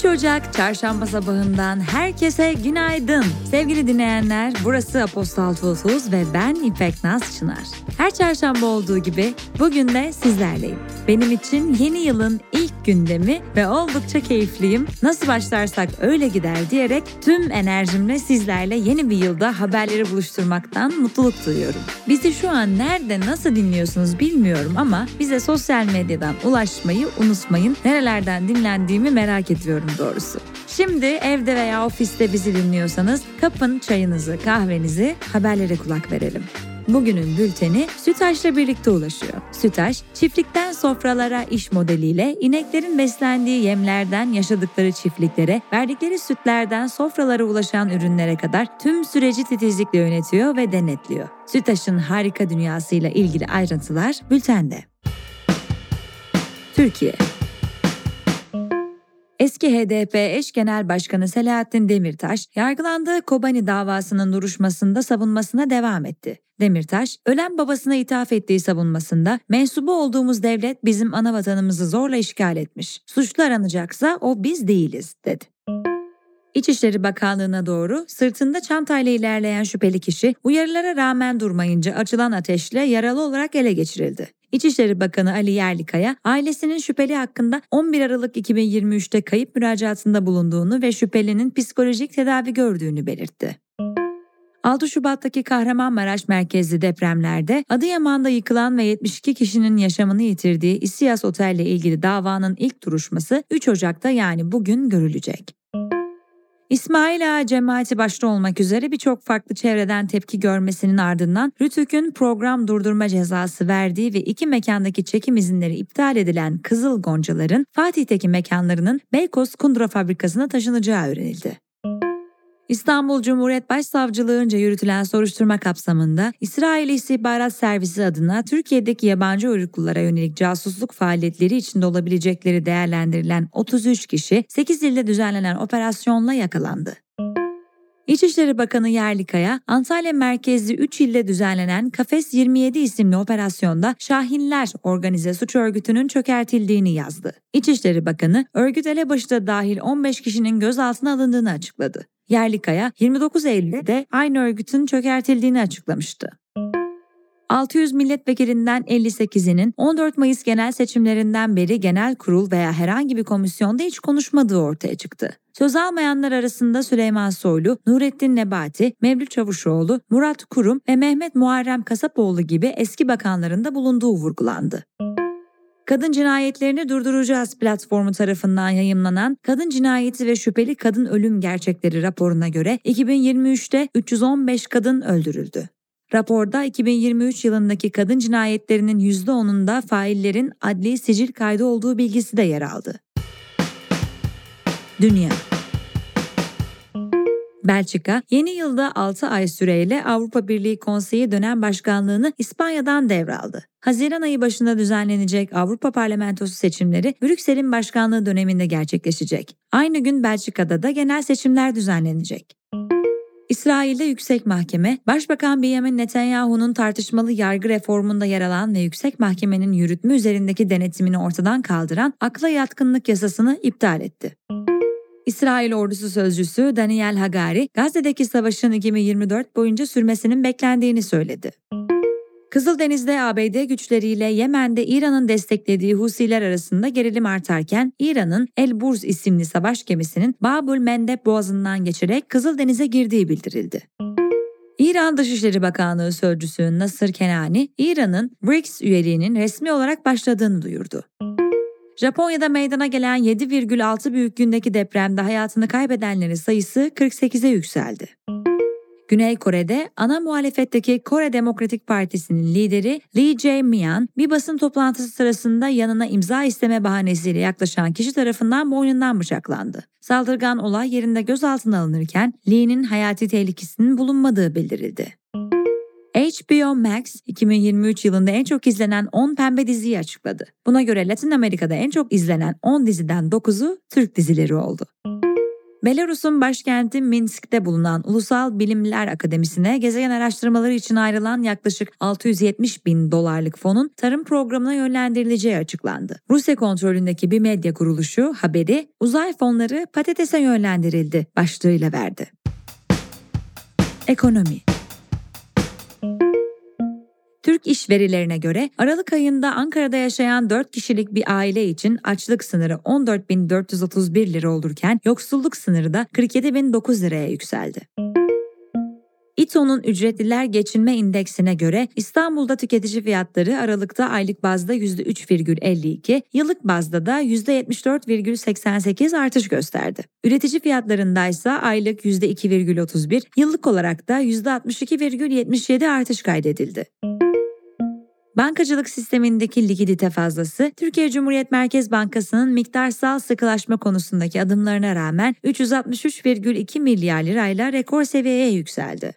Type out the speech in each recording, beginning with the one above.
3 Ocak çarşamba sabahından herkese günaydın. Sevgili dinleyenler burası Apostol Tuğsuz ve ben İpek Naz Çınar. Her çarşamba olduğu gibi bugün de sizlerleyim. Benim için yeni yılın ilk gündemi ve oldukça keyifliyim. Nasıl başlarsak öyle gider diyerek tüm enerjimle sizlerle yeni bir yılda haberleri buluşturmaktan mutluluk duyuyorum. Bizi şu an nerede nasıl dinliyorsunuz bilmiyorum ama bize sosyal medyadan ulaşmayı unutmayın. Nerelerden dinlendiğimi merak ediyorum doğrusu. Şimdi evde veya ofiste bizi dinliyorsanız kapın çayınızı, kahvenizi, haberlere kulak verelim. Bugünün bülteni Sütaş'la birlikte ulaşıyor. Sütaş, çiftlikten sofralara iş modeliyle ineklerin beslendiği yemlerden yaşadıkları çiftliklere, verdikleri sütlerden sofralara ulaşan ürünlere kadar tüm süreci titizlikle yönetiyor ve denetliyor. Sütaş'ın harika dünyasıyla ilgili ayrıntılar bültende. Türkiye Eski HDP eş genel başkanı Selahattin Demirtaş, yargılandığı Kobani davasının duruşmasında savunmasına devam etti. Demirtaş, ölen babasına ithaf ettiği savunmasında mensubu olduğumuz devlet bizim ana vatanımızı zorla işgal etmiş. Suçlu aranacaksa o biz değiliz, dedi. İçişleri Bakanlığı'na doğru sırtında çantayla ilerleyen şüpheli kişi uyarılara rağmen durmayınca açılan ateşle yaralı olarak ele geçirildi. İçişleri Bakanı Ali Yerlikaya, ailesinin şüpheli hakkında 11 Aralık 2023'te kayıp müracaatında bulunduğunu ve şüphelinin psikolojik tedavi gördüğünü belirtti. 6 Şubat'taki Kahramanmaraş merkezli depremlerde Adıyaman'da yıkılan ve 72 kişinin yaşamını yitirdiği İSİAS Otel'le ilgili davanın ilk duruşması 3 Ocak'ta yani bugün görülecek. İsmail Ağa cemaati başta olmak üzere birçok farklı çevreden tepki görmesinin ardından Rütük'ün program durdurma cezası verdiği ve iki mekandaki çekim izinleri iptal edilen Kızıl Goncaların Fatih'teki mekanlarının Beykoz Kundura Fabrikası'na taşınacağı öğrenildi. İstanbul Cumhuriyet Başsavcılığınca yürütülen soruşturma kapsamında İsrail İstihbarat Servisi adına Türkiye'deki yabancı uyruklulara yönelik casusluk faaliyetleri içinde olabilecekleri değerlendirilen 33 kişi 8 ilde düzenlenen operasyonla yakalandı. İçişleri Bakanı Yerlikaya, Antalya merkezli 3 ilde düzenlenen Kafes 27 isimli operasyonda Şahinler organize suç örgütünün çökertildiğini yazdı. İçişleri Bakanı, örgüt elebaşı da dahil 15 kişinin gözaltına alındığını açıkladı. Yerlikaya 29 Eylül'de aynı örgütün çökertildiğini açıklamıştı. 600 milletvekilinden 58'inin 14 Mayıs genel seçimlerinden beri genel kurul veya herhangi bir komisyonda hiç konuşmadığı ortaya çıktı. Söz almayanlar arasında Süleyman Soylu, Nurettin Nebati, Mevlüt Çavuşoğlu, Murat Kurum ve Mehmet Muharrem Kasapoğlu gibi eski bakanların da bulunduğu vurgulandı. Kadın Cinayetlerini Durduracağız platformu tarafından yayımlanan Kadın Cinayeti ve Şüpheli Kadın Ölüm Gerçekleri raporuna göre 2023'te 315 kadın öldürüldü. Raporda 2023 yılındaki kadın cinayetlerinin %10'unda faillerin adli sicil kaydı olduğu bilgisi de yer aldı. Dünya Belçika, yeni yılda 6 ay süreyle Avrupa Birliği Konseyi dönem başkanlığını İspanya'dan devraldı. Haziran ayı başında düzenlenecek Avrupa Parlamentosu seçimleri Brüksel'in başkanlığı döneminde gerçekleşecek. Aynı gün Belçika'da da genel seçimler düzenlenecek. İsrail'de Yüksek Mahkeme, Başbakan Benjamin Netanyahu'nun tartışmalı yargı reformunda yer alan ve Yüksek Mahkemenin yürütme üzerindeki denetimini ortadan kaldıran akla yatkınlık yasasını iptal etti. İsrail ordusu sözcüsü Daniel Hagari, Gazze'deki savaşın 2024 boyunca sürmesinin beklendiğini söyledi. Kızıldeniz'de ABD güçleriyle Yemen'de İran'ın desteklediği Husiler arasında gerilim artarken İran'ın El Burz isimli savaş gemisinin Babül Mendeb boğazından geçerek Kızıldeniz'e girdiği bildirildi. İran Dışişleri Bakanlığı Sözcüsü Nasır Kenani, İran'ın BRICS üyeliğinin resmi olarak başladığını duyurdu. Japonya'da meydana gelen 7,6 büyüklüğündeki depremde hayatını kaybedenlerin sayısı 48'e yükseldi. Güney Kore'de ana muhalefetteki Kore Demokratik Partisi'nin lideri Lee Jae-myung bir basın toplantısı sırasında yanına imza isteme bahanesiyle yaklaşan kişi tarafından boynundan bıçaklandı. Saldırgan olay yerinde gözaltına alınırken Lee'nin hayati tehlikesinin bulunmadığı bildirildi. HBO Max 2023 yılında en çok izlenen 10 pembe diziyi açıkladı. Buna göre Latin Amerika'da en çok izlenen 10 diziden 9'u Türk dizileri oldu. Belarus'un başkenti Minsk'te bulunan Ulusal Bilimler Akademisi'ne gezegen araştırmaları için ayrılan yaklaşık 670 bin dolarlık fonun tarım programına yönlendirileceği açıklandı. Rusya kontrolündeki bir medya kuruluşu haberi uzay fonları patatese yönlendirildi başlığıyla verdi. Ekonomi Türk iş verilerine göre Aralık ayında Ankara'da yaşayan 4 kişilik bir aile için açlık sınırı 14.431 lira olurken yoksulluk sınırı da 47.009 liraya yükseldi. İTO'nun ücretliler geçinme indeksine göre İstanbul'da tüketici fiyatları Aralık'ta aylık bazda %3,52, yıllık bazda da %74,88 artış gösterdi. Üretici fiyatlarında ise aylık %2,31, yıllık olarak da %62,77 artış kaydedildi. Bankacılık sistemindeki likidite fazlası Türkiye Cumhuriyet Merkez Bankası'nın miktarsal sıkılaşma konusundaki adımlarına rağmen 363,2 milyar lirayla rekor seviyeye yükseldi.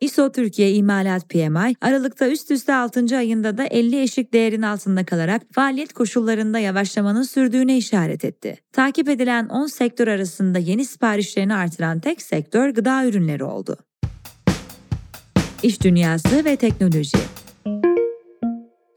ISO Türkiye İmalat PMI Aralık'ta üst üste 6. ayında da 50 eşik değerin altında kalarak faaliyet koşullarında yavaşlamanın sürdüğüne işaret etti. Takip edilen 10 sektör arasında yeni siparişlerini artıran tek sektör gıda ürünleri oldu. İş dünyası ve teknoloji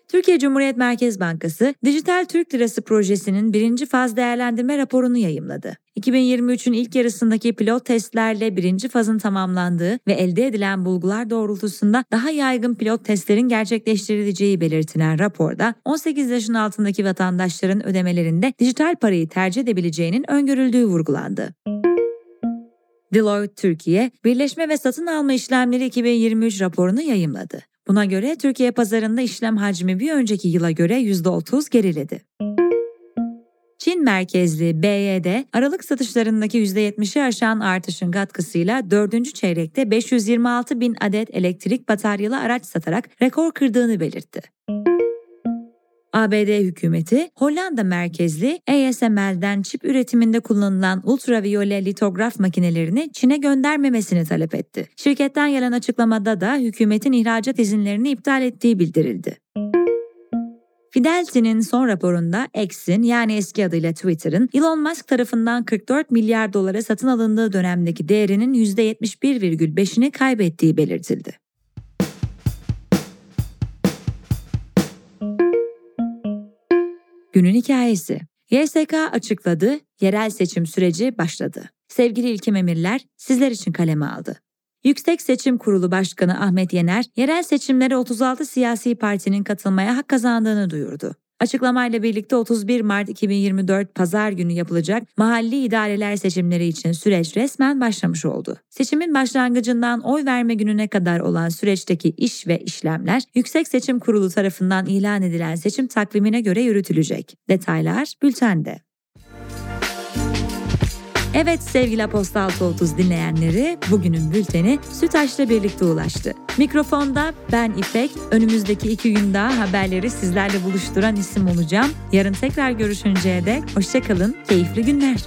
Türkiye Cumhuriyet Merkez Bankası, Dijital Türk Lirası projesinin birinci faz değerlendirme raporunu yayımladı. 2023'ün ilk yarısındaki pilot testlerle birinci fazın tamamlandığı ve elde edilen bulgular doğrultusunda daha yaygın pilot testlerin gerçekleştirileceği belirtilen raporda 18 yaşın altındaki vatandaşların ödemelerinde dijital parayı tercih edebileceğinin öngörüldüğü vurgulandı. Deloitte Türkiye, birleşme ve satın alma işlemleri 2023 raporunu yayımladı. Buna göre Türkiye pazarında işlem hacmi bir önceki yıla göre %30 geriledi. Çin merkezli BYD, Aralık satışlarındaki %70'i aşan artışın katkısıyla 4. çeyrekte 526 bin adet elektrik bataryalı araç satarak rekor kırdığını belirtti. ABD hükümeti Hollanda merkezli ASML'den çip üretiminde kullanılan ultraviyole litograf makinelerini Çin'e göndermemesini talep etti. Şirketten gelen açıklamada da hükümetin ihracat izinlerini iptal ettiği bildirildi. Fidelity'nin son raporunda X'in yani eski adıyla Twitter'ın Elon Musk tarafından 44 milyar dolara satın alındığı dönemdeki değerinin %71,5'ini kaybettiği belirtildi. Günün hikayesi. YSK açıkladı, yerel seçim süreci başladı. Sevgili İlkim Emirler sizler için kaleme aldı. Yüksek Seçim Kurulu Başkanı Ahmet Yener, yerel seçimlere 36 siyasi partinin katılmaya hak kazandığını duyurdu. Açıklamayla birlikte 31 Mart 2024 Pazar günü yapılacak mahalli idareler seçimleri için süreç resmen başlamış oldu. Seçimin başlangıcından oy verme gününe kadar olan süreçteki iş ve işlemler Yüksek Seçim Kurulu tarafından ilan edilen seçim takvimine göre yürütülecek. Detaylar bültende. Evet sevgili Aposta 630 dinleyenleri bugünün bülteni Sütaş'la birlikte ulaştı. Mikrofonda ben İpek, önümüzdeki iki gün daha haberleri sizlerle buluşturan isim olacağım. Yarın tekrar görüşünceye dek hoşçakalın, keyifli günler.